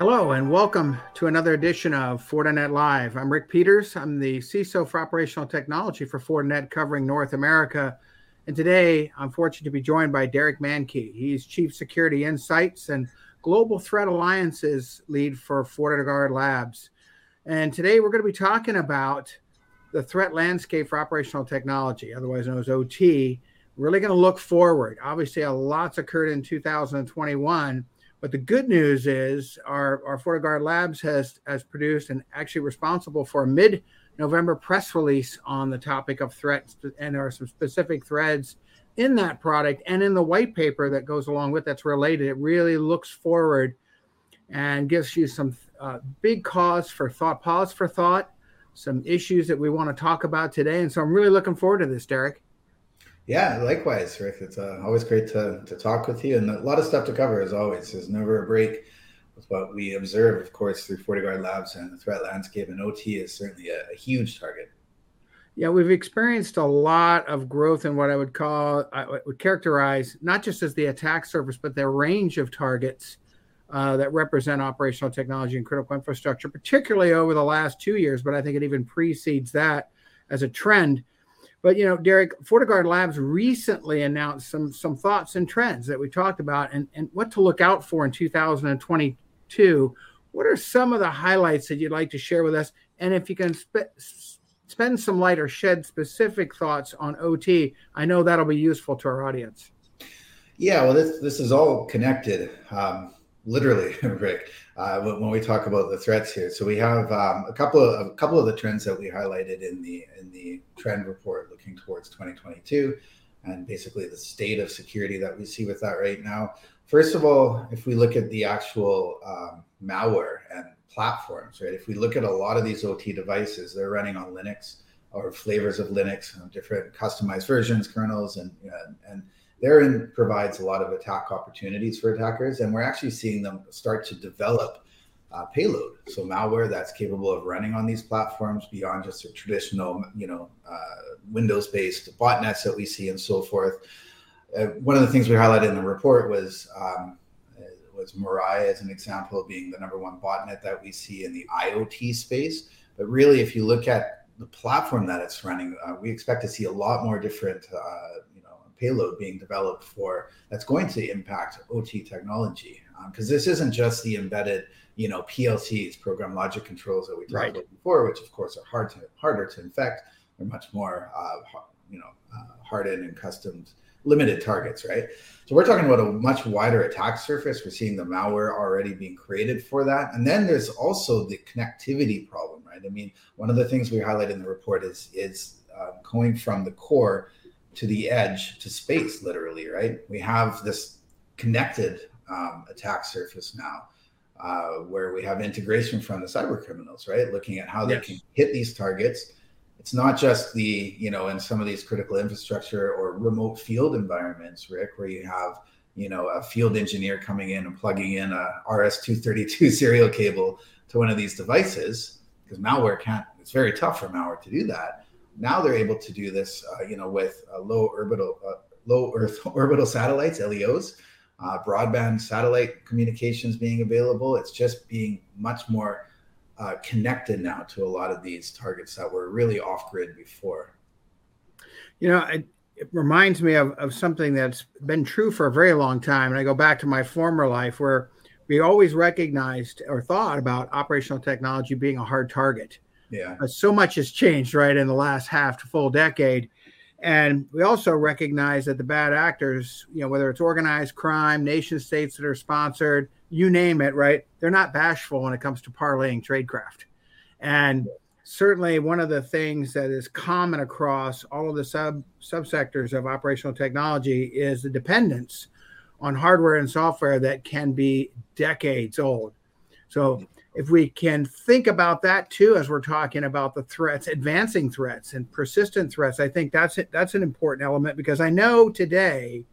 Hello, and welcome to another edition of Fortinet Live. I'm Rick Peters. I'm the CISO for Operational Technology for Fortinet, covering North America. And today, I'm fortunate to be joined by Derek Manky. He's Chief Security Insights and Global Threat Alliances Lead for FortiGuard Labs. And today, we're going to be talking about the threat landscape for operational technology, otherwise known as OT. Really going to look forward. Obviously, a lot's occurred in 2021 but the good news is our, our FortiGuard Labs has, has produced and actually responsible for a mid November press release on the topic of threats. And there are some specific threads in that product and in the white paper that goes along with that's related. It really looks forward and gives you some uh, big cause for thought, pause for thought, some issues that we want to talk about today. And so I'm really looking forward to this, Derek. Yeah, likewise, Rick. It's uh, always great to, to talk with you and a lot of stuff to cover as always. There's never a break with what we observe, of course, through FortiGuard Labs and the threat landscape. And OT is certainly a, a huge target. Yeah, we've experienced a lot of growth in what I would call, I would characterize not just as the attack surface, but the range of targets uh, that represent operational technology and critical infrastructure, particularly over the last two years. But I think it even precedes that as a trend. But you know, Derek, FortiGuard Labs recently announced some some thoughts and trends that we talked about, and and what to look out for in 2022. What are some of the highlights that you'd like to share with us? And if you can sp- spend some light or shed specific thoughts on OT, I know that'll be useful to our audience. Yeah, well, this this is all connected. Um, literally, Rick, uh, when we talk about the threats here. So we have um, a couple of a couple of the trends that we highlighted in the in the trend report looking towards 2022, and basically the state of security that we see with that right now. First of all, if we look at the actual um, malware and platforms, right? If we look at a lot of these OT devices, they're running on Linux or flavors of Linux, different customized versions, kernels, and and, and therein provides a lot of attack opportunities for attackers, and we're actually seeing them start to develop uh, payload. So malware that's capable of running on these platforms beyond just a traditional, you know, uh, Windows-based botnets that we see and so forth. Uh, one of the things we highlighted in the report was um, was Mirai as an example of being the number one botnet that we see in the IoT space. But really, if you look at the platform that it's running, uh, we expect to see a lot more different uh, payload being developed for that's going to impact OT technology. Because um, this isn't just the embedded, you know, PLCs, program logic controls that we talked right. about before, which of course are hard to harder to infect. They're much more, uh, you know, uh, hardened and custom limited targets, right? So we're talking about a much wider attack surface. We're seeing the malware already being created for that, and then there's also the connectivity problem, right? I mean, one of the things we highlight in the report is is uh, going from the core to the edge to space, literally, right? We have this connected um, attack surface now. Uh, where we have integration from the cyber criminals, right? Looking at how they yes. can hit these targets. It's not just the, you know, in some of these critical infrastructure or remote field environments, Rick, where you have, you know, a field engineer coming in and plugging in a RS-232 serial cable to one of these devices, because malware can't. It's very tough for malware to do that. Now they're able to do this, uh, you know, with uh, low orbital, uh, low Earth orbital satellites, LEOs, uh, broadband satellite communications being available. It's just being much more uh, connected now to a lot of these targets that were really off grid before. You know, it, it reminds me of, of something that's been true for a very long time. And I go back to my former life where we always recognized or thought about operational technology being a hard target. Yeah. Uh, so much has changed, right, in the last half to full decade. And we also recognize that the bad actors, you know, whether it's organized crime, nation states that are sponsored, you name it, right? They're not bashful when it comes to parlaying tradecraft. And certainly one of the things that is common across all of the sub subsectors of operational technology is the dependence on hardware and software that can be decades old. So if we can think about that too as we're talking about the threats advancing threats and persistent threats i think that's it that's an important element because i know today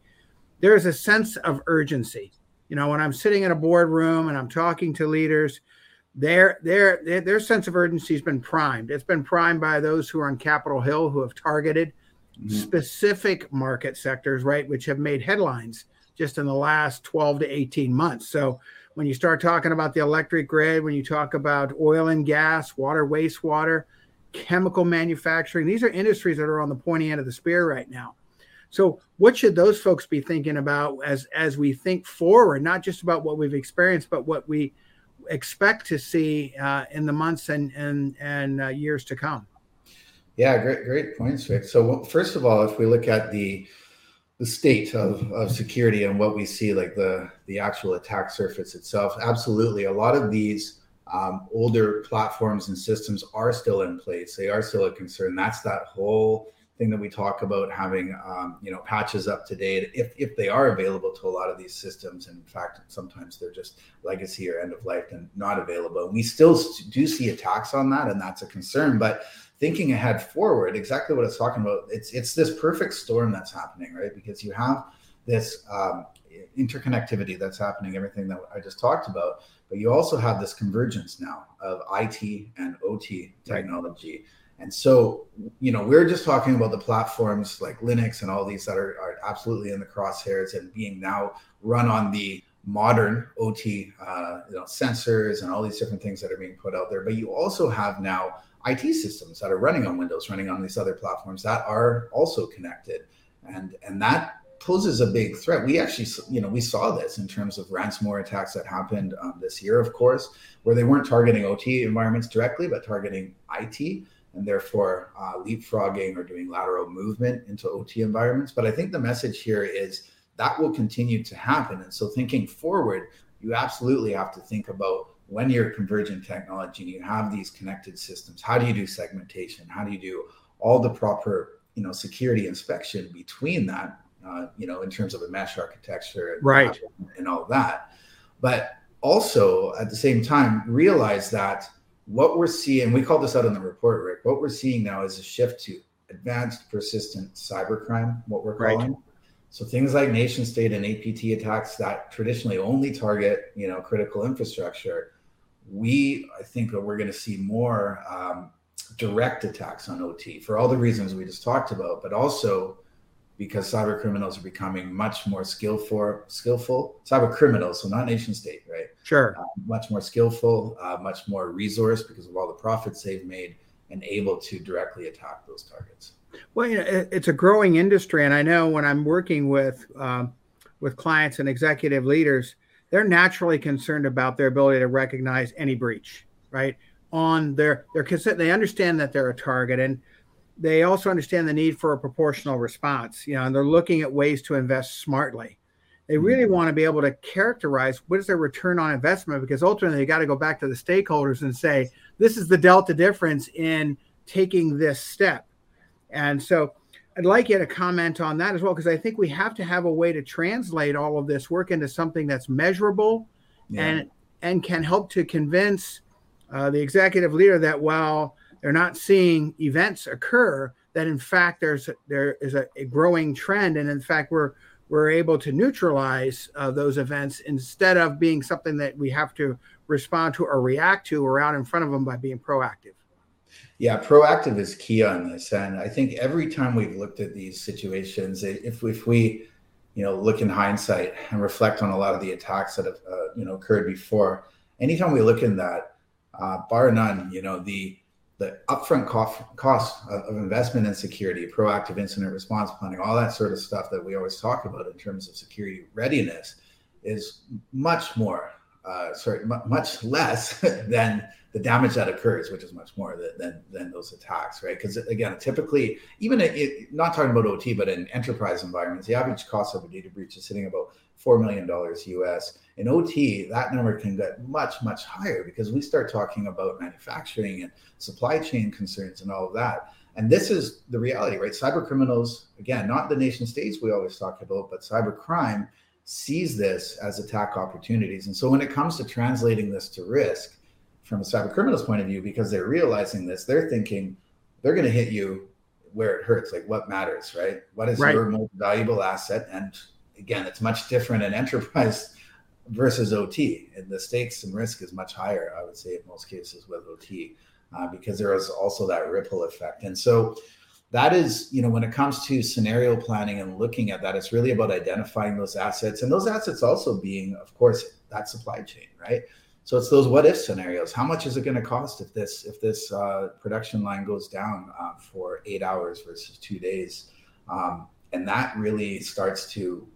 there's a sense of urgency. You know when i'm sitting in a boardroom and i'm talking to leaders their their their, their sense of urgency has been primed. It's been primed by those who are on capitol hill who have targeted mm-hmm. specific market sectors right which have made headlines just in the last 12 to 18 months. So when you start talking about the electric grid, when you talk about oil and gas, water, wastewater, chemical manufacturing, these are industries that are on the pointy end of the spear right now. So, what should those folks be thinking about as as we think forward, not just about what we've experienced, but what we expect to see uh, in the months and and and uh, years to come? Yeah, great great points, Rick. So, first of all, if we look at the the state of, of security and what we see, like the the actual attack surface itself, absolutely, a lot of these um, older platforms and systems are still in place. They are still a concern. That's that whole thing that we talk about having um, you know patches up to date if, if they are available to a lot of these systems. And in fact sometimes they're just legacy or end of life and not available. We still do see attacks on that and that's a concern. But thinking ahead forward exactly what it's talking about it's it's this perfect storm that's happening right? Because you have this um, interconnectivity that's happening everything that i just talked about but you also have this convergence now of it and ot technology right. and so, you know, we're just talking about the platforms like Linux and all these that are, are absolutely in the crosshairs and being now run on the modern OT, uh, you know, sensors and all these different things that are being put out there. But you also have now IT systems that are running on Windows, running on these other platforms that are also connected, and and that poses a big threat. We actually, you know, we saw this in terms of ransomware attacks that happened um, this year, of course, where they weren't targeting OT environments directly, but targeting IT and therefore uh, leapfrogging or doing lateral movement into OT environments. But I think the message here is that will continue to happen. And so thinking forward, you absolutely have to think about when you're convergent technology and you have these connected systems, how do you do segmentation? How do you do all the proper, you know, security inspection between that, uh, you know, in terms of a mesh architecture and, right. and all that. But also at the same time, realize that what we're seeing, we call this out in the report, Rick. What we're seeing now is a shift to advanced persistent cybercrime, what we're calling. Right. So things like nation state and APT attacks that traditionally only target, you know, critical infrastructure. We, I think, that we're going to see more um, direct attacks on OT for all the reasons we just talked about, but also because cyber criminals are becoming much more skillful skillful cyber criminals so not nation state right? Sure. Uh, much more skillful uh, much more resource because of all the profits they've made and able to directly attack those targets. Well you know, it, it's a growing industry and i know when i'm working with um, with clients and executive leaders they're naturally concerned about their ability to recognize any breach right on their their consent, they understand that they're a target and they also understand the need for a proportional response, you know, and they're looking at ways to invest smartly. They really mm-hmm. want to be able to characterize what is their return on investment because ultimately you got to go back to the stakeholders and say, this is the delta difference in taking this step. And so I'd like you to comment on that as well, because I think we have to have a way to translate all of this work into something that's measurable yeah. and and can help to convince uh, the executive leader that while they're not seeing events occur that in fact there's there is a, a growing trend and in fact we're we're able to neutralize uh, those events instead of being something that we have to respond to or react to or out in front of them by being proactive yeah proactive is key on this and i think every time we've looked at these situations if, if we you know look in hindsight and reflect on a lot of the attacks that have uh, you know occurred before anytime we look in that uh, bar none you know the the upfront cost, of, investment in security, proactive incident response planning, all that sort of stuff that we always talk about in terms of security readiness is much more, uh, sorry, much less than the damage that occurs, which is much more than than, than those attacks, right? Because again, typically, even it, not talking about OT, but in enterprise environments, the average cost of a data breach is sitting about four million dollars US. In OT, that number can get much much higher because we start talking about manufacturing and supply chain concerns and all of that. And this is the reality, right? Cyber criminals, again, not the nation states we always talk about, but cyber crime sees this as attack opportunities. And so when it comes to translating this to risk, from a cyber criminal's point of view because they're realizing this they're thinking they're going to hit you where it hurts like what matters right? What is right. your most valuable asset? And again it's much different in enterprise versus ot and the stakes and risk is much higher i would say in most cases with ot uh, because there is also that ripple effect. And so that is, you know, when it comes to scenario planning and looking at that, it's really about identifying those assets. And those assets also being, of course, that supply chain, right? So it's those what if scenarios. How much is it going to cost if this if this uh, production line goes down uh, for eight hours versus two days? Um, and that really starts to,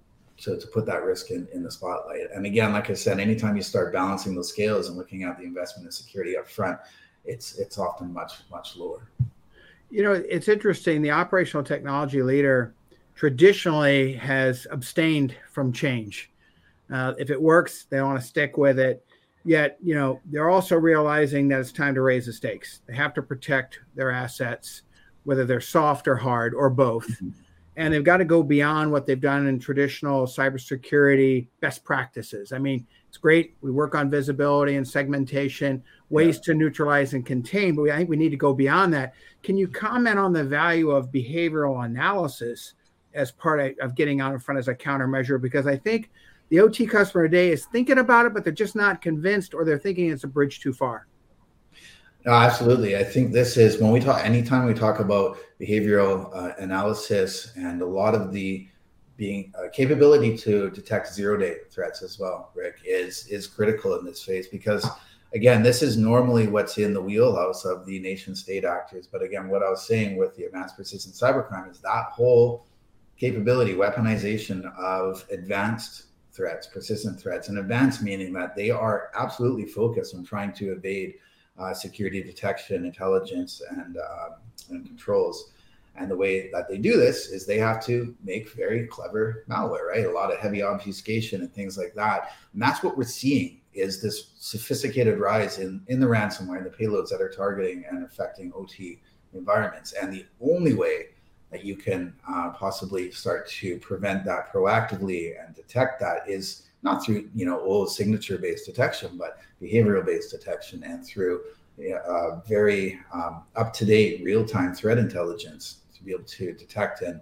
to to put that risk in, in the spotlight. And again, like I said, anytime you start balancing those scales and looking at the investment and security up front, it's it's often much much lower. You know, it's interesting. The operational technology leader traditionally has abstained from change. Uh, if it works, they want to stick with it. Yet, you know, they're also realizing that it's time to raise the stakes. They have to protect their assets, whether they're soft or hard or both. Mm-hmm. And they've got to go beyond what they've done in traditional cybersecurity best practices. I mean, it's great. We work on visibility and segmentation, ways yeah. to neutralize and contain, but we, I think we need to go beyond that. Can you comment on the value of behavioral analysis as part of, of getting out in front as a countermeasure? Because I think the OT customer today is thinking about it, but they're just not convinced or they're thinking it's a bridge too far. No, absolutely. I think this is when we talk, anytime we talk about behavioral uh, analysis and a lot of the being uh, capability to detect zero day threats as well, Rick, is is critical in this phase because again, this is normally what's in the wheelhouse of the nation state actors. But again, what I was saying with the advanced persistent cybercrime is that whole capability, weaponization of advanced threats, persistent threats, and advanced meaning that they are absolutely focused on trying to evade uh, security detection, intelligence, and, uh, and controls. And the way that they do this is they have to make very clever malware, right? A lot of heavy obfuscation and things like that. And that's what we're seeing is this sophisticated rise in, in the ransomware and the payloads that are targeting and affecting OT environments. And the only way that you can uh, possibly start to prevent that proactively and detect that is not through you know old signature based detection, but behavioral based detection and through uh, very um, up to date real time threat intelligence to be able to detect and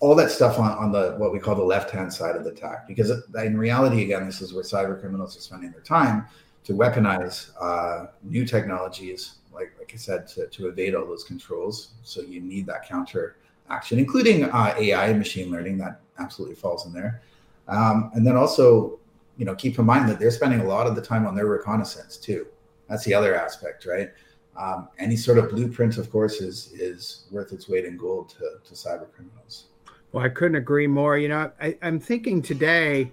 all that stuff on, on the what we call the left hand side of the attack. Because in reality again this is where cyber criminals are spending their time to weaponize uh, new technologies like like i said to, to evade all those controls. So you need that counter action including uh, ai and machine learning that absolutely falls in there um, and then also you know keep in mind that they're spending a lot of the time on their reconnaissance too that's the other aspect right um, any sort of blueprint of course is is worth its weight in gold to, to cyber criminals well, I couldn't agree more. You know, I, am thinking today,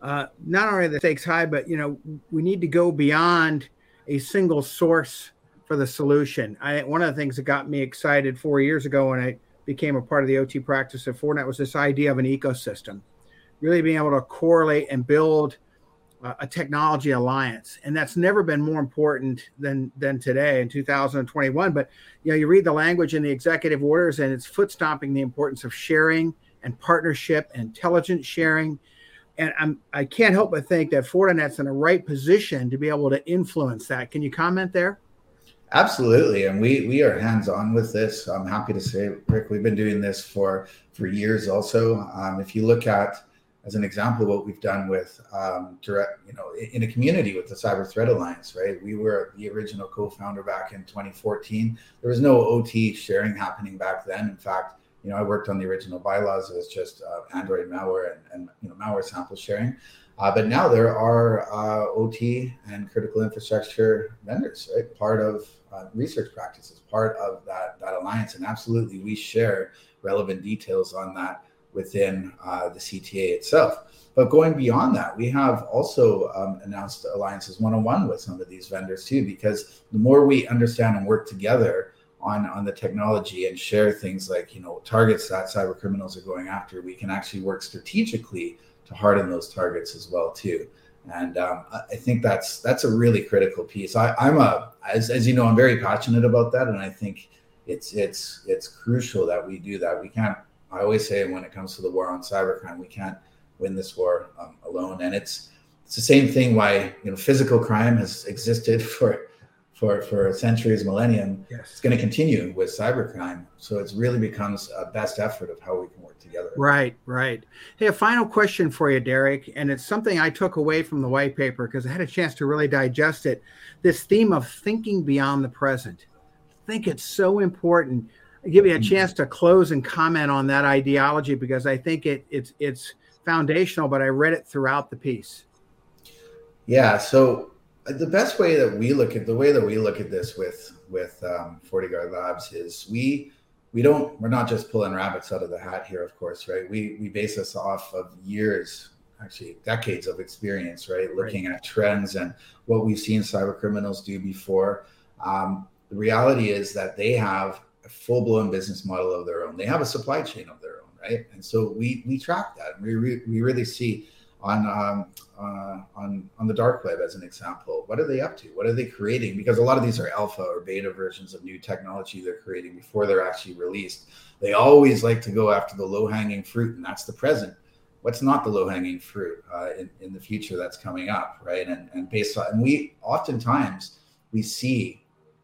uh, not only the stakes high, but you know, we need to go beyond a single source for the solution. I, one of the things that got me excited four years ago when I became a part of the OT practice at Fortinet was this idea of an ecosystem, really being able to correlate and build uh, a technology alliance, and that's never been more important than than today in 2021. But you know, you read the language in the executive orders, and it's foot stomping the importance of sharing and partnership, and intelligence sharing. And I'm I can't help but think that Fortinet's in the right position to be able to influence that. Can you comment there? Absolutely, and we we are hands on with this. I'm happy to say, Rick, we've been doing this for for years. Also, um, if you look at as an example what we've done with um, direct, you know, in a community with the Cyber Threat Alliance, right? We were the original co-founder back in 2014. There was no OT sharing happening back then. In fact, you know, I worked on the original bylaws. It was just uh, Android malware and, and, you know malware sample sharing. Uh, but now there are uh, OT and critical infrastructure vendors, right? Part of uh, research practices, part of that that alliance, and absolutely we share relevant details on that within uh, the CTA itself. But going beyond that, we have also um, announced alliances one on one with some of these vendors too, because the more we understand and work together on, on the technology and share things like, you know, targets that cyber criminals are going after, we can actually work strategically to harden those targets as well too. And um, I think that's that's a really critical piece. I, I'm a as, as you know, I'm very passionate about that, and I think it's it's it's crucial that we do that. We can't I always say when it comes to the war on cybercrime, we can't win this war um, alone. And it's it's the same thing why you know physical crime has existed for for for centuries, millennium. Yes. It's going to continue with cybercrime. So it really becomes a best effort of how we can work together. Right, right. Hey, a final question for you, Derek, and it's something I took away from the white paper because I had a chance to really digest it. This theme of thinking beyond the present. I think it's so important give you a chance to close and comment on that ideology because I think it it's it's foundational, but I read it throughout the piece. Yeah. So uh, the best way that we look at the way that we look at this with with um, FortiGuard Labs is we we don't we're not just pulling rabbits out of the hat here, of course, right? We we base this off of years, actually decades of experience, right? Looking right. at trends and what we've seen cyber criminals do before. Um, the reality is that they have a full blown business model of their own. They have a supply chain of their own, right? And so we we track that. We re, we really see on um, uh, on on the dark web as an example. What are they up to? What are they creating? Because a lot of these are alpha or beta versions of new technology they're creating before they're actually released. They always like to go after the low hanging fruit, and that's the present. What's not the low hanging fruit uh, in, in the future that's coming up, right? And and based on and we oftentimes we see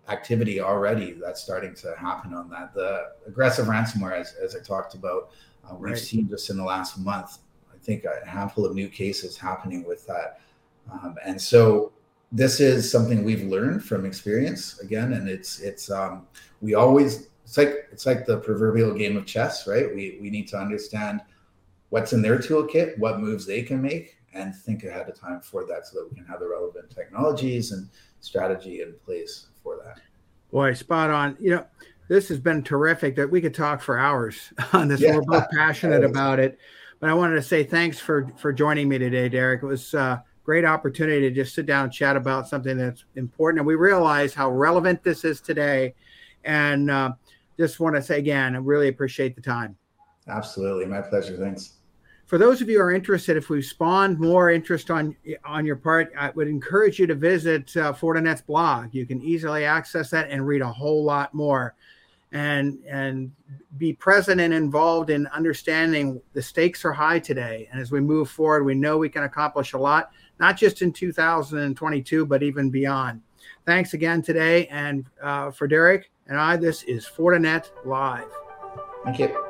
activity already that's starting to happen on that. The aggressive ransomware, as, as I talked about, uh, we've right. seen just in the last month think a handful of new cases happening with that. Um, and so this is something we've learned from experience again, and it's it's um, we always it's like it's like the proverbial game of chess, right? We we need to understand what's in their toolkit, what moves they can make, and think ahead of time for that, so that we can have the relevant technologies and strategy in place for that. Boy, spot on. You know, this has been terrific. That we could talk for hours on this. Yeah. We're both passionate about it. But I wanted to say thanks for for joining me today, Derek. It was a great opportunity to just sit down and chat about something that's important, and we realize how relevant this is today. And uh, just want to say again, I really appreciate the time. Absolutely, my pleasure. Thanks. For those of you who are interested, if we've spawned more interest on on your part, I would encourage you to visit uh, Fortinet's blog. You can easily access that and read a whole lot more and and be present and involved in understanding the stakes are high today. And as we move forward we know we can accomplish a lot not just in 2022 but even beyond. Thanks again today and uh, for derek and i this is fortinet live. Thank you